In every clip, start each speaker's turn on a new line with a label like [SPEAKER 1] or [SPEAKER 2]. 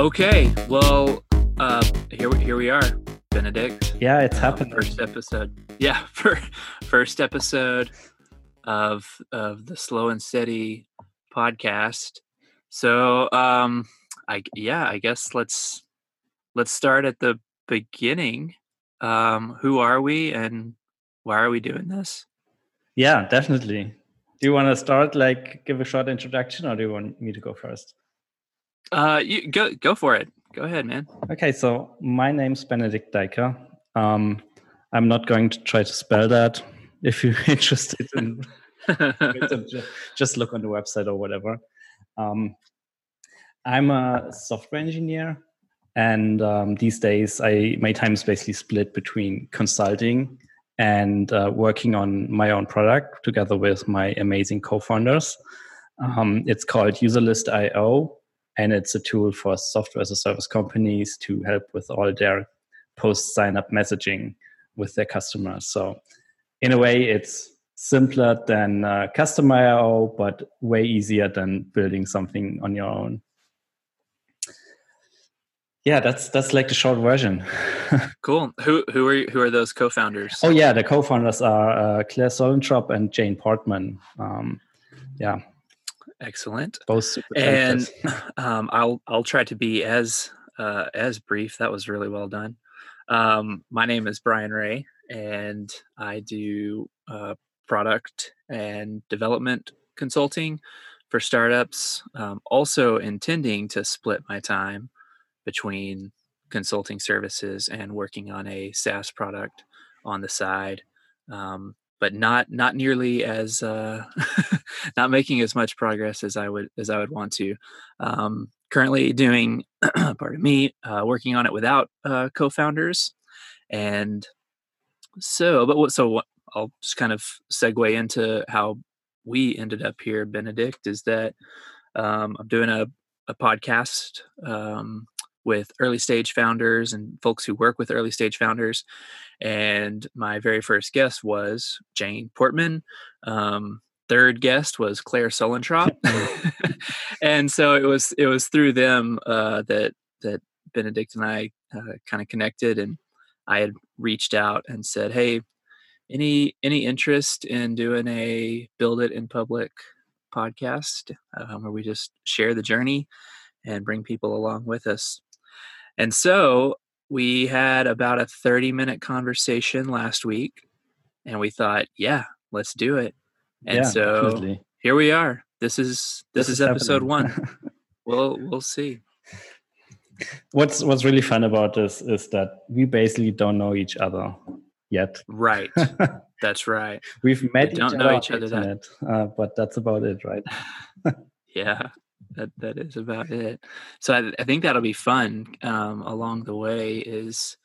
[SPEAKER 1] Okay, well, uh, here here we are, Benedikt.
[SPEAKER 2] Yeah, it's
[SPEAKER 1] Um,
[SPEAKER 2] happening.
[SPEAKER 1] First episode. Yeah, for first episode of of the Slow and Steady podcast. So, um, I yeah, I guess let's let's start at the beginning. Um, who are we, and why are we doing this?
[SPEAKER 2] Yeah, definitely. Do you want to start, like, give a short introduction, or do you want me to go first?
[SPEAKER 1] Uh, you go go for it. Go ahead, man.
[SPEAKER 2] Okay, so my name's Benedikt Deicke. Um, I'm not going to try to spell that. If you're interested in just look on the website or whatever. Um, I'm a software engineer, and um, these days, I my time is basically split between consulting and uh, working on my own product together with my amazing co-founders. Um, it's called UserList.io, and it's a tool for software as a service companies to help with all their post sign up messaging with their customers. So, in a way, it's simpler than uh, Customer.io, but way easier than building something on your own. Yeah, that's that's like the short version.
[SPEAKER 1] cool. Who who are who are those co-founders?
[SPEAKER 2] oh yeah, the co-founders are uh, Claire Suellentrop and Jane Portman. Um, yeah,
[SPEAKER 1] Excellent.
[SPEAKER 2] both super
[SPEAKER 1] and um, I'll I'll try to be as uh, as brief. That was really well done. Um, my name is Brian Ray, and I do uh, product and development consulting for startups. Um, also intending to split my time between consulting services and working on a SaaS product on the side. Um, but not not nearly as uh, not making as much progress as I would as I would want to. Um, currently doing, pardon me, uh, working on it without uh, co-founders, and so but what so what I'll just kind of segue into how we ended up here. Benedikt is that um, I'm doing a a podcast um, with early stage founders and folks who work with early stage founders. And my very first guest was Jane Portman. Um, third guest was Claire Suellentrop. and so it was it was through them uh, that that Benedikt and I uh, kind of connected, and I had reached out and said, "Hey, any any interest in doing a build it in public podcast um, where we just share the journey and bring people along with us?" And so we had about a 30 minute conversation last week and we thought, yeah, let's do it. And
[SPEAKER 2] yeah,
[SPEAKER 1] so
[SPEAKER 2] definitely.
[SPEAKER 1] here we are. This is this, is, episode
[SPEAKER 2] happening.
[SPEAKER 1] 1. We'll we'll see.
[SPEAKER 2] what's what's really fun about this is that we basically don't know each other yet.
[SPEAKER 1] Right. That's right.
[SPEAKER 2] We've met
[SPEAKER 1] don't
[SPEAKER 2] each
[SPEAKER 1] know
[SPEAKER 2] other
[SPEAKER 1] each other
[SPEAKER 2] the
[SPEAKER 1] that-
[SPEAKER 2] uh, but that's about it, right?
[SPEAKER 1] Yeah. That that is about it. So I, I think that'll be fun um, along the way is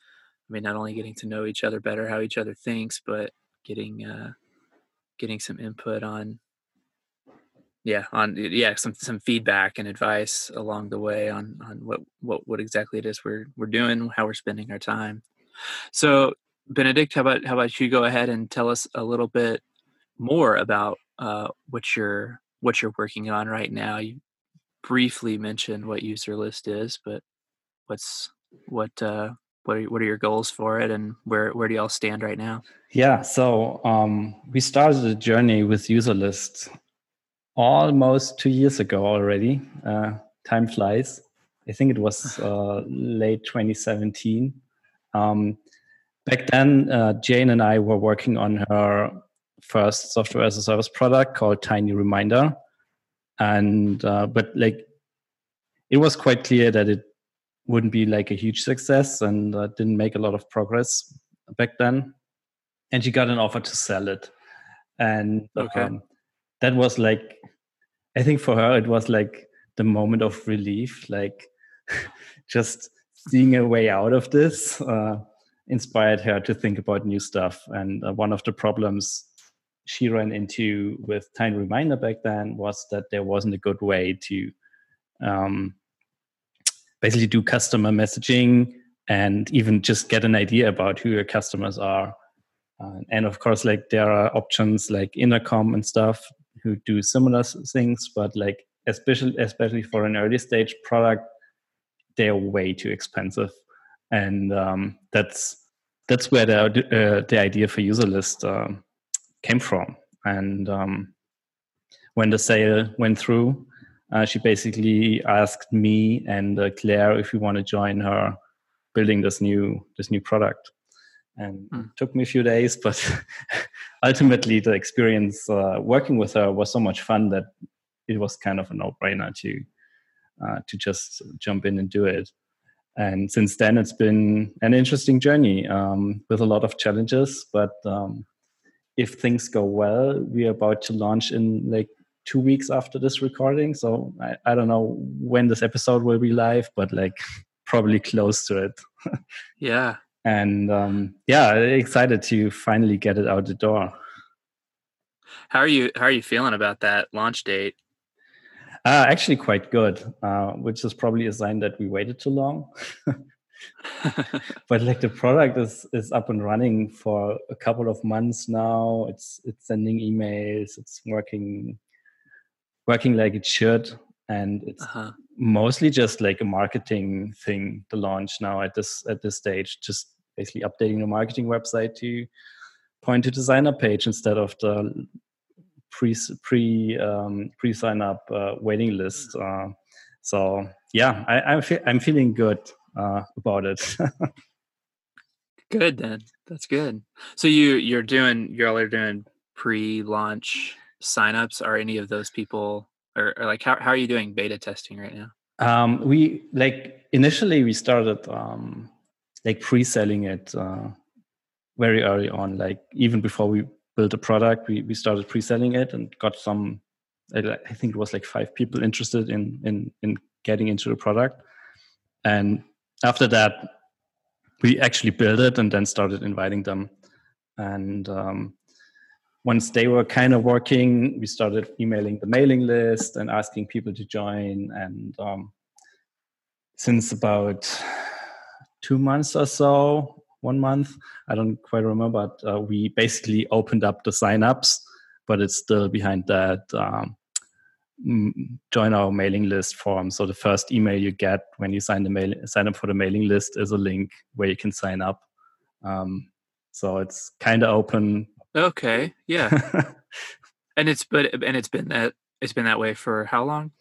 [SPEAKER 1] I mean not only getting to know each other better, how each other thinks, but getting uh getting some input on yeah on yeah some some feedback and advice along the way on on what what what exactly it is we're we're doing how we're spending our time so benedikt how about how about you go ahead and tell us a little bit more about uh what you're what you're working on right now you briefly mentioned what user list is but what's what uh what are, what are your goals for it and where where do y'all stand right now
[SPEAKER 2] Yeah, so um, we started a journey with user lists almost two years ago already. Uh, time flies. I think it was uh, late 2017. Um, back then, uh, Jane and I were working on her first software as a service product called Tiny Reminder, and uh, but like it was quite clear that it wouldn't be like a huge success and uh, didn't make a lot of progress back then. And she got an offer to sell it. And
[SPEAKER 1] Okay.
[SPEAKER 2] um, that was like i think for her it was like the moment of relief like just seeing a way out of this uh, inspired her to think about new stuff. And uh, one of the problems she ran into with tiny reminder back then was that there wasn't a good way to um, basically do customer messaging and even just get an idea about who your customers are. Uh, and of course like there are options like intercom and stuff who do similar things but like especially especially for an early stage product they're way too expensive, and um, that's that's where the uh, the idea for user list uh, came from. And um, when the sale went through, uh, she basically asked me and uh, Claire if we want to join her building this new this new product. And mm. it took me a few days, but ultimately the experience uh, working with her was so much fun that it was kind of a no-brainer to uh, to just jump in and do it. And since then, it's been an interesting journey um, with a lot of challenges. But um, if things go well, we are about to launch in like two weeks after this recording. So I, I don't know when this episode will be live, but like probably close to it.
[SPEAKER 1] yeah.
[SPEAKER 2] And um, yeah, excited to finally get it out the door.
[SPEAKER 1] How are you? How are you feeling about that launch date?
[SPEAKER 2] Uh, actually, quite good, uh, which is probably a sign that we waited too long. but like the product is is up and running for a couple of months now. It's it's sending emails. It's working working like it should and it's uh-huh. mostly just like a marketing thing to launch now at this at this stage just basically updating the marketing website to point to designer page instead of the pre pre um, pre sign up uh, waiting list uh, so yeah I, I'm, fe- I'm feeling good uh, about it.
[SPEAKER 1] Good then that's good. So you you're doing you all are doing pre-launch signups are any of those people or, or, like how, how are you doing beta testing right now?
[SPEAKER 2] Um, we like initially we started um, like pre-selling it uh, very early on like even before we built a product we, we started pre-selling it and got some i think it was like five people interested in in in getting into the product. And after that we actually built it and then started inviting them and um, once they were kind of working, we started emailing the mailing list and asking people to join. And um, since about two months or so, one month, I don't quite remember, but uh, we basically opened up the signups, but it's still behind that um, join our mailing list form. So the first email you get when you sign the mail sign up for the mailing list is a link where you can sign up. Um, so it's kind of open
[SPEAKER 1] Okay. Yeah. and it's but and it's been that it's been that way for how long?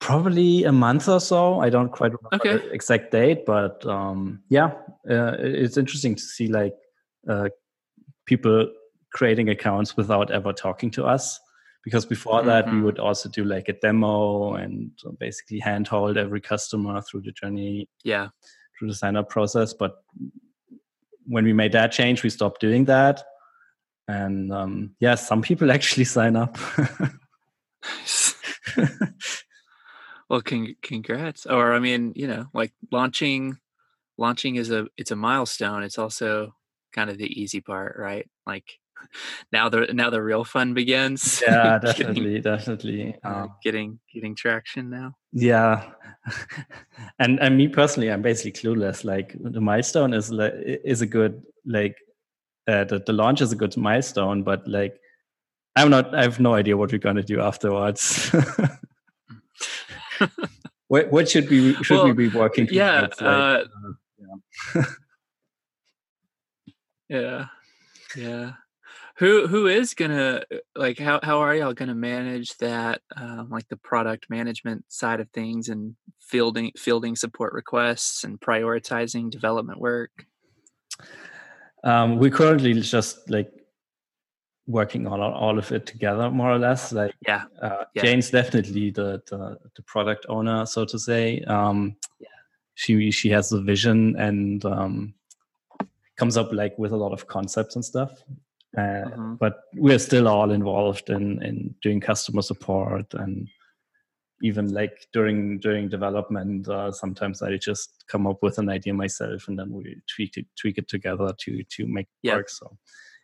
[SPEAKER 2] Probably a month or so. I don't quite remember okay. the exact date, but um, yeah, uh, it's interesting to see like uh, people creating accounts without ever talking to us. Because before mm-hmm. that, we mm-hmm. would also do like a demo and basically handhold every customer through the journey.
[SPEAKER 1] Yeah,
[SPEAKER 2] through the sign up process. But when we made that change, we stopped doing that and um, yeah some people actually sign up
[SPEAKER 1] well con- congrats or i mean you know like launching launching is a it's a milestone it's also kind of the easy part right like now the now the real fun begins
[SPEAKER 2] yeah definitely getting, definitely
[SPEAKER 1] uh, getting getting traction now
[SPEAKER 2] yeah and and me personally i'm basically clueless like the milestone is like is a good like uh, the, the launch is a good milestone, but like I'm not. I have no idea what we're going to do afterwards. what, what should we should well, we be working?
[SPEAKER 1] Yeah, like, uh, yeah, yeah, yeah. Who who is gonna like how how are y'all gonna manage that um, like the product management side of things and fielding fielding support requests and prioritizing development work?
[SPEAKER 2] Um, we're currently just like working on all of it together, more or less. Like,
[SPEAKER 1] yeah,
[SPEAKER 2] uh, yeah. Jane's definitely the, the, the product owner, so to say. Um, yeah. She she has the vision and um, comes up like with a lot of concepts and stuff. Uh, mm-hmm. But we're still all involved in in doing customer support and even like during during development uh, sometimes i just come up with an idea myself and then we tweak it tweak it together to to make it work. So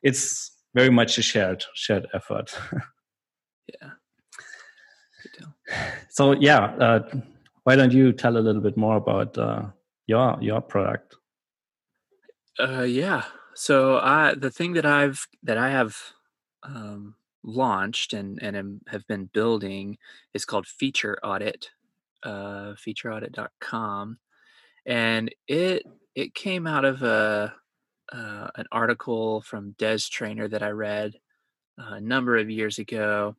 [SPEAKER 2] it's very much a shared shared effort.
[SPEAKER 1] Yeah.
[SPEAKER 2] So yeah uh, why don't you tell a little bit more about uh, your your product?
[SPEAKER 1] Uh, yeah so i the thing that i've that i have um, launched and and am, have been building is called Feature Audit. uh, featureaudit.com, and it it came out of a uh, an article from Des Traynor that I read a number of years ago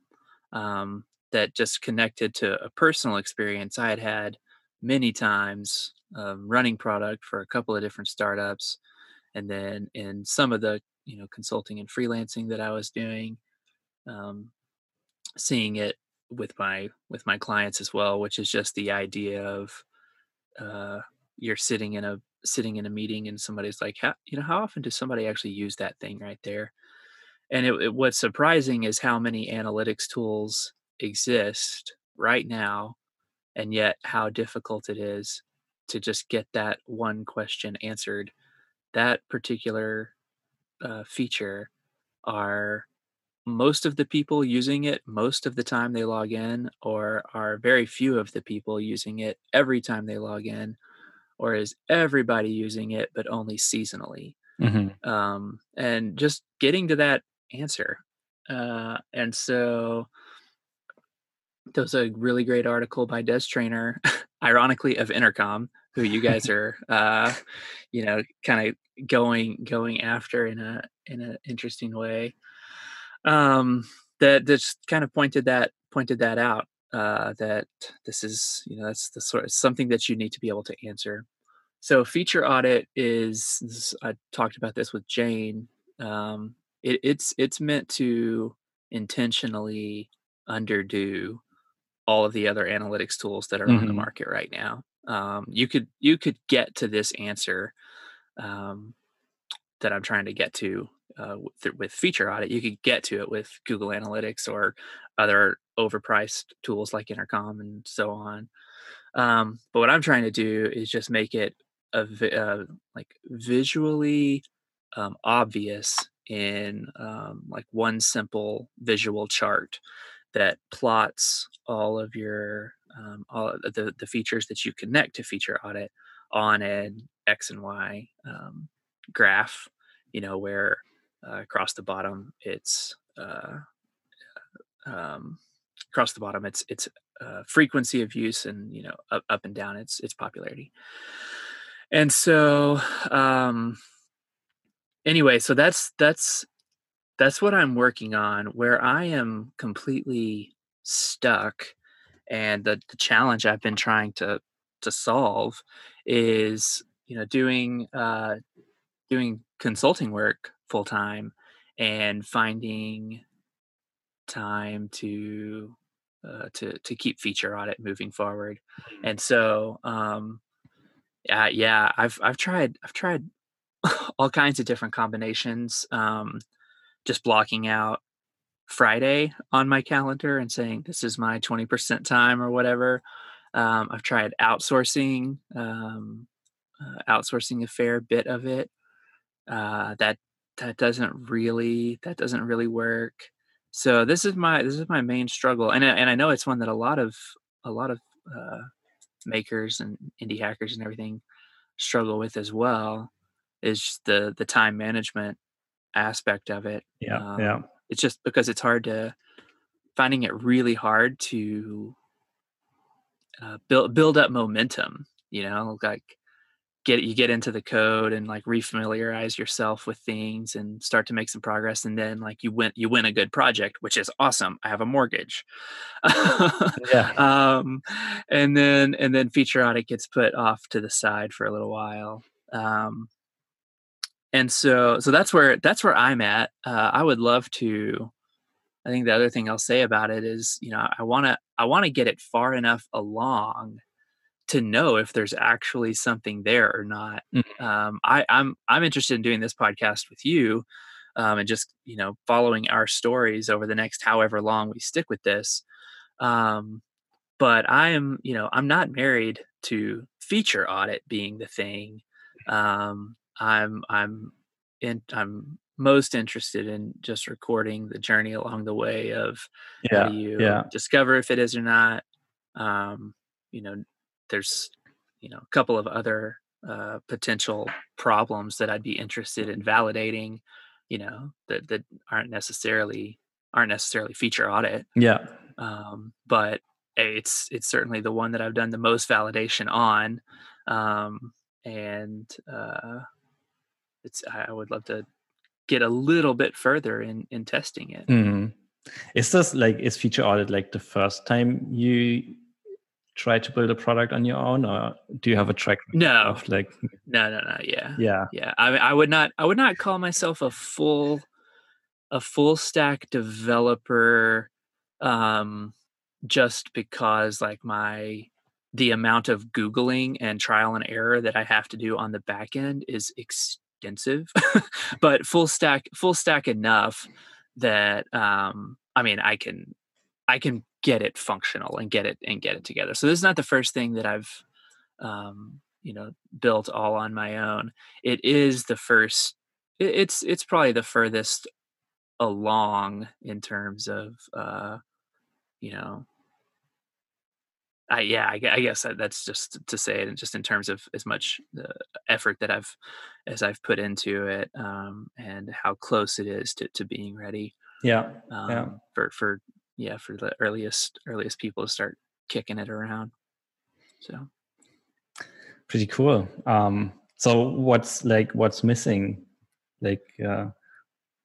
[SPEAKER 1] um, that just connected to a personal experience I had had many times um, running product for a couple of different startups, and then in some of the you know consulting and freelancing that I was doing, um, seeing it with my with my clients as well, which is just the idea of uh, you're sitting in a sitting in a meeting and somebody's like, how, you know, how often does somebody actually use that thing right there? And it, it, what's surprising is how many analytics tools exist right now, and yet how difficult it is to just get that one question answered. That particular uh, feature are most of the people using it most of the time they log in, or are very few of the people using it every time they log in, or is everybody using it but only seasonally? Mm-hmm. Um, and just getting to that answer. Uh, and so there was a really great article by Des Traynor, ironically of Intercom, who you guys are, uh, you know, kind of going going after in a in an interesting way. Um, that just kind of pointed that pointed that out. Uh, that this is, you know, that's the sort of something that you need to be able to answer. So feature audit is, is I talked about this with Jane. Um, it, it's it's meant to intentionally underdo all of the other analytics tools that are mm-hmm. on the mm-hmm. market right now. Um, you could you could get to this answer um, that I'm trying to get to uh, with, with, feature audit. You could get to it with Google Analytics or other overpriced tools like Intercom and so on. Um, but what I'm trying to do is just make it a uh, like visually um, obvious in um, like one simple visual chart that plots all of your um, all the, the features that you connect to feature audit on x and y um, graph you know where uh, across the bottom it's uh, um, across the bottom it's it's uh, frequency of use and you know up, up and down its its popularity. And so um anyway so that's that's that's what i'm working on where i am completely stuck and the, the challenge i've been trying to to solve is you know doing uh doing consulting work full time and finding time to uh, to to keep feature audit moving forward mm-hmm. and so um yeah yeah i've i've tried i've tried all kinds of different combinations. Um, just blocking out Friday on my calendar and saying this is my 20% time or whatever. Um, I've tried outsourcing, um, uh, outsourcing a fair bit of it. Uh, that that doesn't really that doesn't really work. So this is my this is my main struggle, and and I know it's one that a lot of a lot of uh, makers and indie hackers and everything struggle with as well is the the time management aspect of it.
[SPEAKER 2] Yeah, um, yeah.
[SPEAKER 1] It's just because it's hard to finding it really hard to uh, build build up momentum. You know, like get you get into the code and like refamiliarize yourself with things and start to make some progress and then like you win you win a good project which is awesome i have a mortgage yeah um and then and then feature audit gets put off to the side for a little while um and so so that's where that's where i'm at uh, i would love to i think the other thing i'll say about it is you know i want to i want to get it far enough along to know if there's actually something there or not. Mm-hmm. um, I, i'm i'm interested in doing this podcast with you um, and just you know following our stories over the next however long we stick with this. Um, but i am you know i'm not married to feature audit being the thing. Um, I'm I'm in I'm most interested in just recording the journey along the way of yeah, how you yeah. discover if it is or not. Um, you know, there's you know a couple of other uh, potential problems that I'd be interested in validating. You know that that aren't necessarily aren't necessarily feature audit.
[SPEAKER 2] Yeah.
[SPEAKER 1] Um, but it's it's certainly the one that I've done the most validation on, um, and uh, it's I would love to get a little bit further in in testing it.
[SPEAKER 2] Mm-hmm. Is this like is feature audit like the first time you try to build a product on your own, or do you have a track?
[SPEAKER 1] No,
[SPEAKER 2] of like
[SPEAKER 1] no, no, no. Yeah,
[SPEAKER 2] yeah,
[SPEAKER 1] yeah. I I would not I would not call myself a full a full stack developer um just because like my the amount of googling and trial and error that i have to do on the back end is extensive but full stack full stack enough that um i mean i can i can get it functional and get it and get it together. So this is not the first thing that i've um you know built all on my own. It is the first it's it's probably the furthest along in terms of uh you know I, yeah, I, I guess that's just to say it, just in terms of as much the effort that I've as I've put into it, um, and how close it is to, to being ready.
[SPEAKER 2] Yeah,
[SPEAKER 1] um,
[SPEAKER 2] yeah.
[SPEAKER 1] For for yeah, for the earliest earliest people to start kicking it around. So
[SPEAKER 2] pretty cool. Um, so what's like what's missing? Like uh,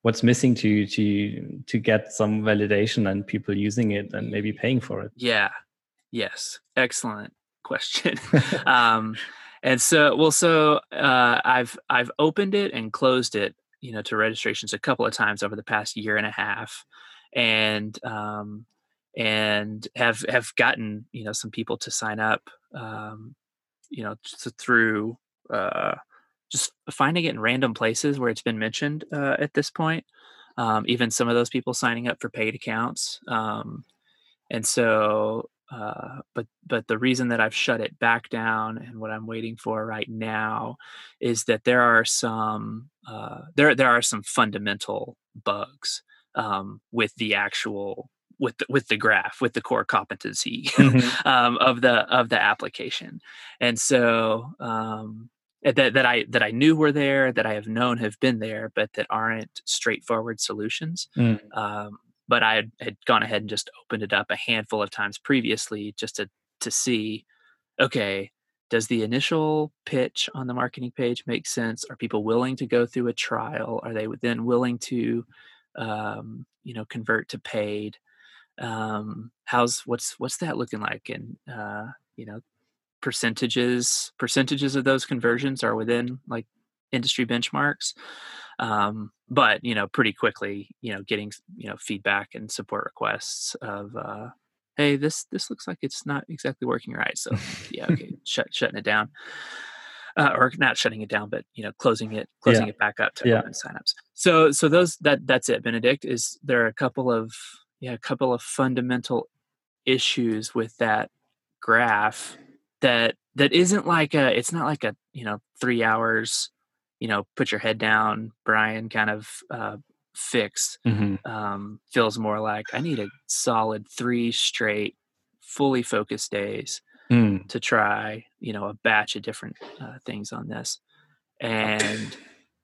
[SPEAKER 2] what's missing to to to get some validation and people using it and maybe paying for it?
[SPEAKER 1] Yeah, Yes, excellent question. um, and so, well, so uh, I've I've opened it and closed it, you know, to registrations a couple of times over the past year and a half, and um, and have have gotten you know some people to sign up, um, you know, through uh, just finding it in random places where it's been mentioned uh, at this point. Um, even some of those people signing up for paid accounts. Um, and so uh, but but the reason that I've shut it back down and what I'm waiting for right now is that there are some uh, there there are some fundamental bugs um, with the actual with the, with the graph with the core competency mm-hmm. um, of the of the application, and so um, that that I that I knew were there that I have known have been there, but that aren't straightforward solutions. Mm. Um, but I had, gone ahead and just opened it up a handful of times previously just to to see, okay, does the initial pitch on the marketing page make sense? Are people willing to go through a trial? Are they then willing to, um, you know, convert to paid? Um, how's what's what's that looking like? And uh, you know, percentages percentages of those conversions are within like industry benchmarks. Um, but you know, pretty quickly, you know, getting you know feedback and support requests of, uh, hey, this this looks like it's not exactly working right. So yeah, okay, shut, shutting it down. Uh, or not shutting it down, but you know, closing it, closing yeah. it back up to yeah. open signups. So, so those that that's it. Benedikt is there are a couple of yeah, a couple of fundamental issues with that graph that that isn't like a. It's not like a you know three hours you know, put your head down, Brian kind of uh, fix mm-hmm. um, feels more like I need a solid three straight, fully focused days mm. to try, you know, a batch of different uh, things on this. And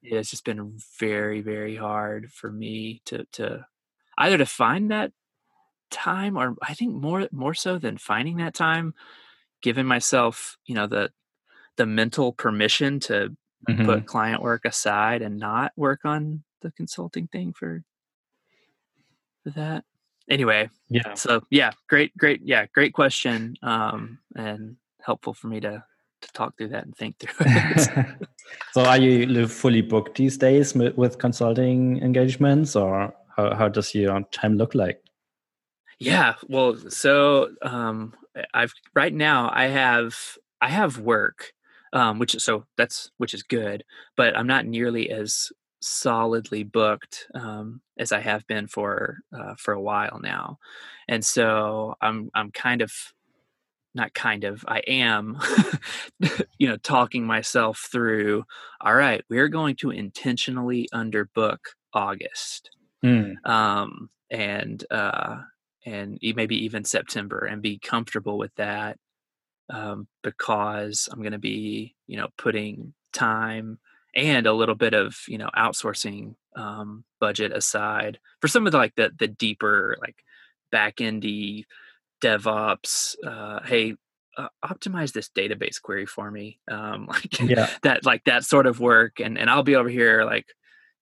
[SPEAKER 1] it's just been very, very hard for me to, to either to find that time or I think more, more so than finding that time, giving myself, you know, the, the mental permission to mm-hmm. put client work aside and not work on the consulting thing for for that? Anyway
[SPEAKER 2] yeah.
[SPEAKER 1] so yeah great great yeah great question um and helpful for me to to talk through that and think through it.
[SPEAKER 2] So are you fully booked these days with consulting engagements or how, how does your time look like?
[SPEAKER 1] Yeah well so um i've right now i have i have work um, which so that's which is good, but I'm not nearly as solidly booked um, as I have been for uh, for a while now, and so I'm I'm kind of not kind of I am you know talking myself through. All right, we're going to intentionally underbook August, mm. um, and uh, and maybe even September, and be comfortable with that um, because I'm going to be, you know, putting time and a little bit of, you know, outsourcing um, budget aside for some of the like the the deeper like back endy DevOps. Uh, hey, uh, optimize this database query for me. Um, like
[SPEAKER 2] Yeah.
[SPEAKER 1] that, like that sort of work, and and I'll be over here like,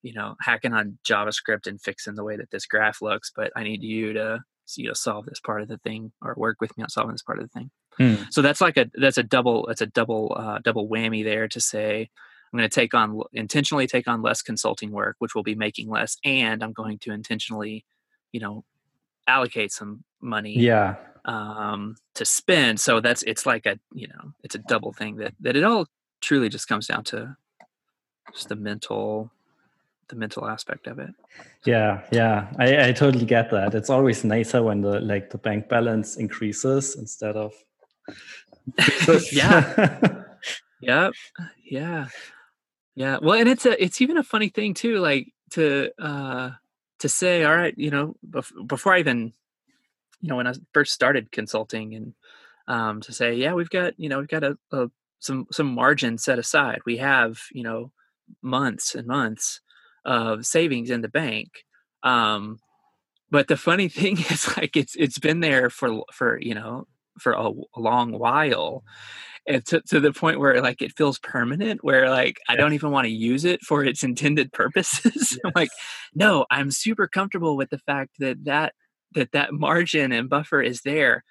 [SPEAKER 1] you know, hacking on JavaScript and fixing the way that this graph looks. But I need you to you know solve this part of the thing or work with me on solving this part of the thing.
[SPEAKER 2] Hmm.
[SPEAKER 1] So that's like a that's a double that's a double uh, double whammy there to say I'm going to take on intentionally take on less consulting work, which will be making less, and I'm going to intentionally, you know, allocate some money
[SPEAKER 2] Yeah.
[SPEAKER 1] um, to spend. So that's it's like a you know it's a double thing that that it all truly just comes down to just the mental the mental aspect of it.
[SPEAKER 2] Yeah, yeah, I, I totally get that. It's always nicer when the like the bank balance increases instead of
[SPEAKER 1] yeah, yep, yeah, yeah. Well, and it's a it's even a funny thing too, like to uh to say, all right, you know, bef- before I even, you know, when I first started consulting, and um to say, yeah, we've got you know we've got a, a some some margin set aside. We have you know months and months of savings in the bank. Um, but the funny thing is, like, it's it's been there for for you know for a, a long while, and to to the point where like it feels permanent. Where like I don't even want to use it for its intended purposes. I'm like, no, I'm super comfortable with the fact that that that that margin and buffer is there,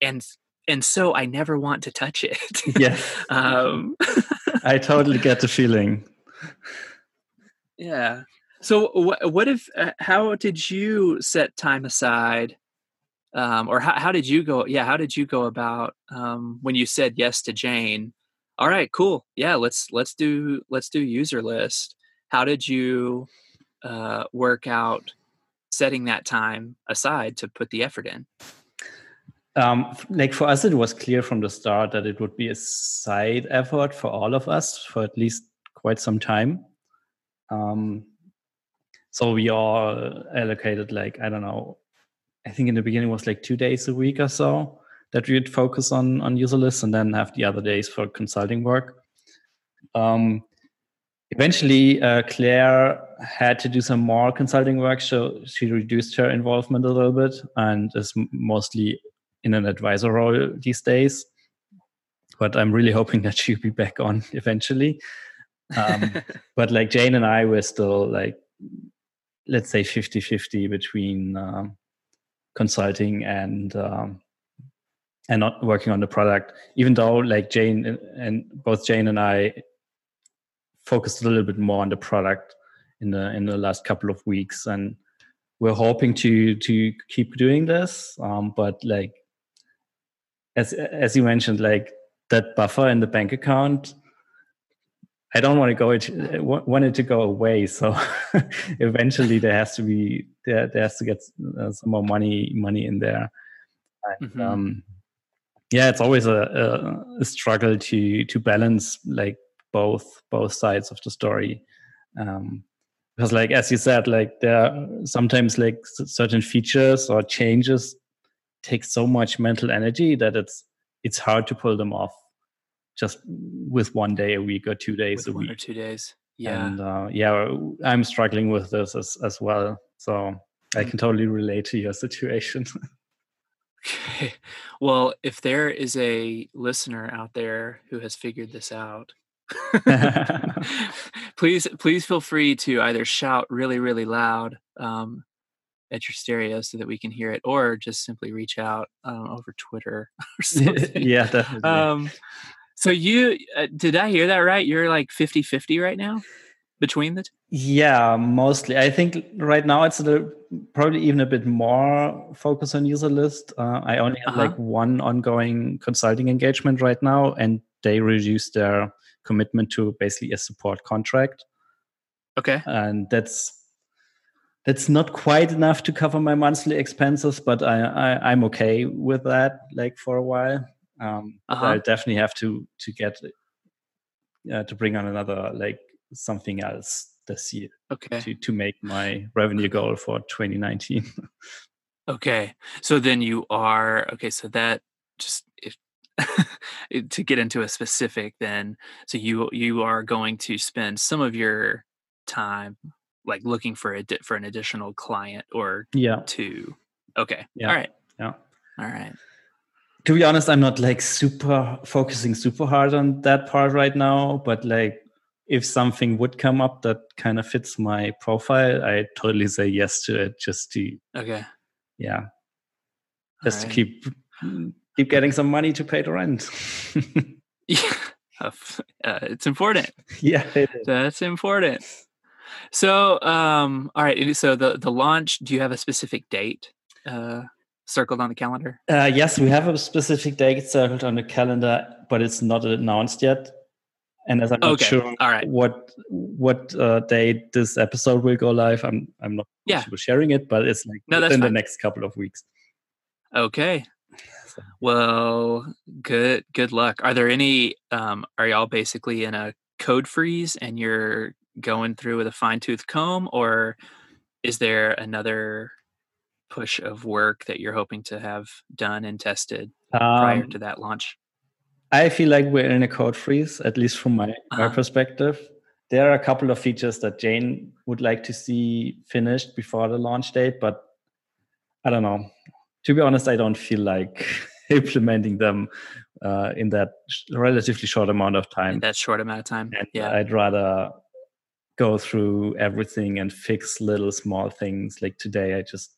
[SPEAKER 1] and and so I never want to touch it.
[SPEAKER 2] Yes.
[SPEAKER 1] um,
[SPEAKER 2] I totally get the feeling.
[SPEAKER 1] Yeah. So what what if uh, how did you set time aside um or how how did you go yeah, how did you go about um when you said yes to Jane? All right, cool. Yeah, let's let's do let's do user list. How did you uh work out setting that time aside to put the effort in?
[SPEAKER 2] Um, like for us, it was clear from the start that it would be a side effort for all of us for at least quite some time. Um, so we all allocated like I don't know. I think in the beginning was like two days a week or so that we would focus on on user lists, and then have the other days for consulting work. Um, eventually, uh, Claire had to do some more consulting work, so she reduced her involvement a little bit and is mostly in an advisor role these days. But I'm really hoping that she'll be back on eventually. Um, but like Jane and I were still like, let's say 50 50 between um, consulting and um, and not working on the product, even though like Jane and, and both Jane and I focused a little bit more on the product in the in the last couple of weeks and we're hoping to to keep doing this um, but like as as you mentioned like that buffer in the bank account i don't want to go it want it to go away so eventually there has to be there, there has to get uh, some more money money in there. And,
[SPEAKER 1] Mhm.
[SPEAKER 2] um, yeah it's always a, a, struggle to to balance like both both sides of the story. Um, because like as you said like there are sometimes like certain features or changes take so much mental energy that it's it's hard to pull them off just with one day a week or two days
[SPEAKER 1] With
[SPEAKER 2] a
[SPEAKER 1] one or two days. Yeah.
[SPEAKER 2] and uh, yeah i'm struggling with this as, as well so i
[SPEAKER 1] Mm.
[SPEAKER 2] can totally relate to your situation
[SPEAKER 1] Okay. Well, if there is a listener out there who has figured this out, please please feel free to either shout really really loud um, at your stereo so that we can hear it, or just simply reach out um, over Twitter or something.
[SPEAKER 2] yeah definitely
[SPEAKER 1] Um, so you uh, did I hear that right? You're like 50-50 right now between the two?
[SPEAKER 2] Yeah, mostly. I think right now it's a little, probably even a bit more focus on user list. Uh, I only have
[SPEAKER 1] Uh-huh.
[SPEAKER 2] like one ongoing consulting engagement right now, and they reduced their commitment to basically a support contract,
[SPEAKER 1] Okay.
[SPEAKER 2] and that's that's not quite enough to cover my monthly expenses, but I, I I'm okay with that. Like for a while, um,
[SPEAKER 1] Uh-huh.
[SPEAKER 2] I definitely have to to get uh, to bring on another like something else this year
[SPEAKER 1] Okay.
[SPEAKER 2] to to make my revenue goal for 2019.
[SPEAKER 1] Okay. So then you are okay. So that just if to get into a specific, then so you you are going to spend some of your time like looking for a di- for an additional client or
[SPEAKER 2] yeah,
[SPEAKER 1] two. Okay.
[SPEAKER 2] Yeah.
[SPEAKER 1] All right.
[SPEAKER 2] yeah.
[SPEAKER 1] All right.
[SPEAKER 2] To be honest, I'm not like super focusing super hard on that part right now, but like if something would come up that kind of fits my profile, I totally say yes to it just to
[SPEAKER 1] Okay.
[SPEAKER 2] yeah. Just
[SPEAKER 1] right.
[SPEAKER 2] to keep keep getting some money to pay the rent.
[SPEAKER 1] Yeah. Uh, it's important.
[SPEAKER 2] yeah, it is.
[SPEAKER 1] That's important. So, um, all right. So the the launch. Do you have a specific date uh, circled on the calendar?
[SPEAKER 2] Uh, yes, we have a specific date circled on the calendar, but it's not announced yet. And as I'm not sure
[SPEAKER 1] all right.
[SPEAKER 2] what what uh, date this episode will go live, I'm I'm not
[SPEAKER 1] Yeah.
[SPEAKER 2] sharing it, but it's like
[SPEAKER 1] No,
[SPEAKER 2] within the next couple of weeks.
[SPEAKER 1] Okay. Well, good good luck. Are there any? Um, are y'all basically in a code freeze and you're going through with a fine tooth comb, or is there another push of work that you're hoping to have done and tested prior
[SPEAKER 2] Um,
[SPEAKER 1] to that launch?
[SPEAKER 2] I feel like we're in a code freeze, at least from my, my
[SPEAKER 1] Uh-huh.
[SPEAKER 2] perspective. There are a couple of features that Jane would like to see finished before the launch date, but I don't know. To be honest, I don't feel like implementing them uh, in that sh- relatively short amount of
[SPEAKER 1] In
[SPEAKER 2] time.
[SPEAKER 1] that short amount of time.
[SPEAKER 2] And
[SPEAKER 1] yeah.
[SPEAKER 2] I'd rather go through everything and fix little small things. Like today, I just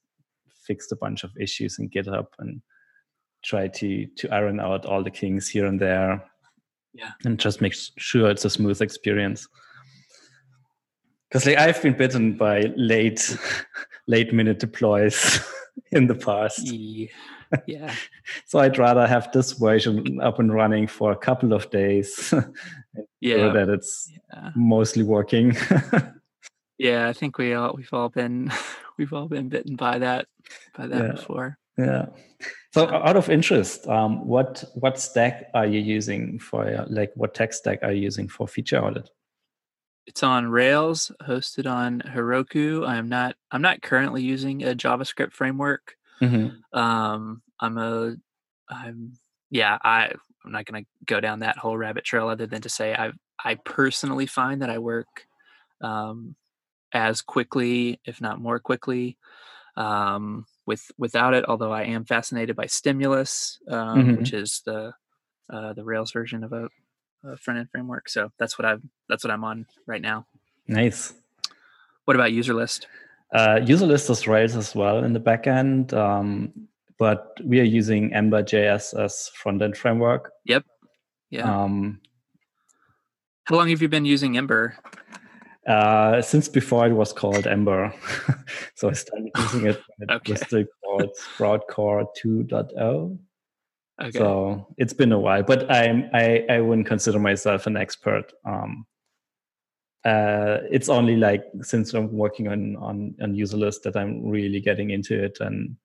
[SPEAKER 2] fixed a bunch of issues in GitHub and try to to iron out all the kinks here and there.
[SPEAKER 1] Yeah.
[SPEAKER 2] and just make sure it's a smooth experience. Because like I've been bitten by late late minute deploys in the past.
[SPEAKER 1] Ye- yeah.
[SPEAKER 2] So I'd rather have this version up and running for a couple of days so
[SPEAKER 1] Yeah.
[SPEAKER 2] that it's
[SPEAKER 1] yeah.
[SPEAKER 2] mostly working.
[SPEAKER 1] Yeah. I think we all we've all been we've all been bitten by that by that
[SPEAKER 2] Yeah.
[SPEAKER 1] before.
[SPEAKER 2] yeah. So out of interest, um, what what stack are you using for like what tech stack are you using for feature audit?
[SPEAKER 1] It's on Rails, hosted on Heroku. I'm not I'm not currently using a JavaScript framework. Um, I'm a I'm yeah, I I'm not going to go down that whole rabbit trail other than to say I I personally find that I work um as quickly, if not more quickly, um, with without it. Although I am fascinated by Stimulus, um, which is the uh, the Rails version of a, a front end framework. So that's what I'm that's what I'm on right now.
[SPEAKER 2] Nice.
[SPEAKER 1] What about user list?
[SPEAKER 2] Uh, user list is Rails as well in the backend, um, but we are using Ember.js as front end framework. Yep.
[SPEAKER 1] Yeah.
[SPEAKER 2] Um,
[SPEAKER 1] How long have you been using Ember?
[SPEAKER 2] Uh, since before it was called Ember, so I started using it when it
[SPEAKER 1] Okay.
[SPEAKER 2] was still called SproutCore 2.0.
[SPEAKER 1] Okay.
[SPEAKER 2] So it's been a while, but I'm I I wouldn't consider myself an expert. Um, uh, it's only like since I'm working on on on user list that I'm really getting into it and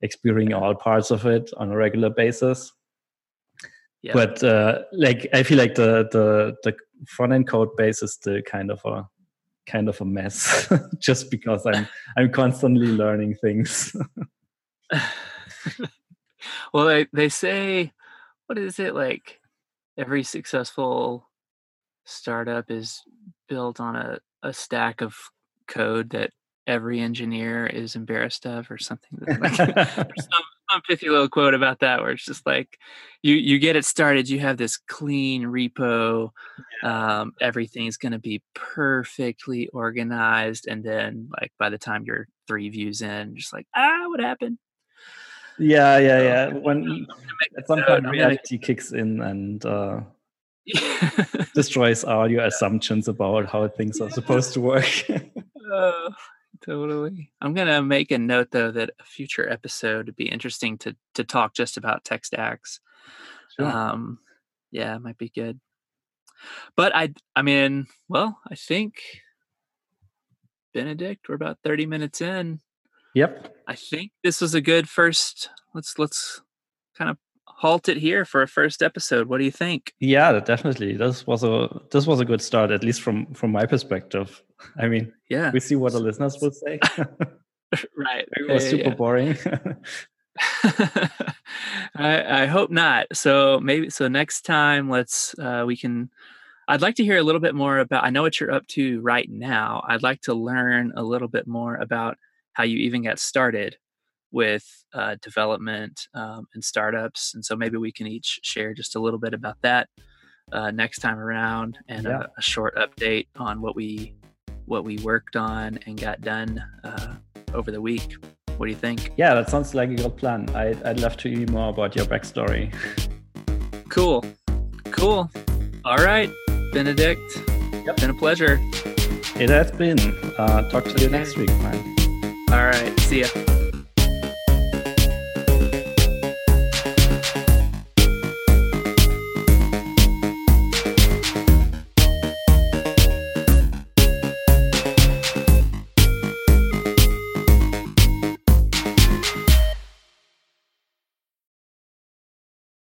[SPEAKER 2] exploring all parts of it on a regular basis.
[SPEAKER 1] yeah.
[SPEAKER 2] But uh, like I feel like the the the front end code base is still kind of a kind of a mess, just because I'm I'm constantly learning things.
[SPEAKER 1] well, they they say, what is it like? Every successful startup is built on a, a stack of code that every engineer is embarrassed of, or something. Like, some, some pithy little quote about that, where it's just like, you you get it started, you have this clean repo, um, everything's going to be perfectly organized, and then like by the time you're three views in, just like, ah, what happened?
[SPEAKER 2] yeah, yeah,
[SPEAKER 1] So,
[SPEAKER 2] yeah. When at some point reality kicks in and uh, destroys all your assumptions about how things are supposed to work.
[SPEAKER 1] Oh, totally. I'm gonna make a note though that a future episode would be interesting to to talk just about tech stacks. Um, yeah, it might be good. But I, I mean, well, I think Benedikt, we're about 30 minutes in.
[SPEAKER 2] yep.
[SPEAKER 1] I think this was a good first. Let's let's kind of halt it here for a first episode. What do you think?
[SPEAKER 2] Yeah, definitely. This was a this was a good start, at least from from my perspective. I mean,
[SPEAKER 1] Yeah,
[SPEAKER 2] we see what the listeners will say.
[SPEAKER 1] right.
[SPEAKER 2] it was
[SPEAKER 1] yeah,
[SPEAKER 2] super
[SPEAKER 1] yeah.
[SPEAKER 2] boring.
[SPEAKER 1] I, I hope not. So maybe so next time let's uh, we can. I'd like to hear a little bit more about. I know what you're up to right now. I'd like to learn a little bit more about how you even got started with uh, development um, and startups. And so maybe we can each share just a little bit about that uh, next time around and yeah. a, a, short update on what we what we worked on and got done uh, over the week. What do you think?
[SPEAKER 2] Yeah, that sounds like a good plan. I, I'd love to hear more about your backstory.
[SPEAKER 1] Cool. Cool. All right, Benedikt. Yep. Been a pleasure.
[SPEAKER 2] It has been. Uh, talk to you next week, man.
[SPEAKER 1] All right. See ya.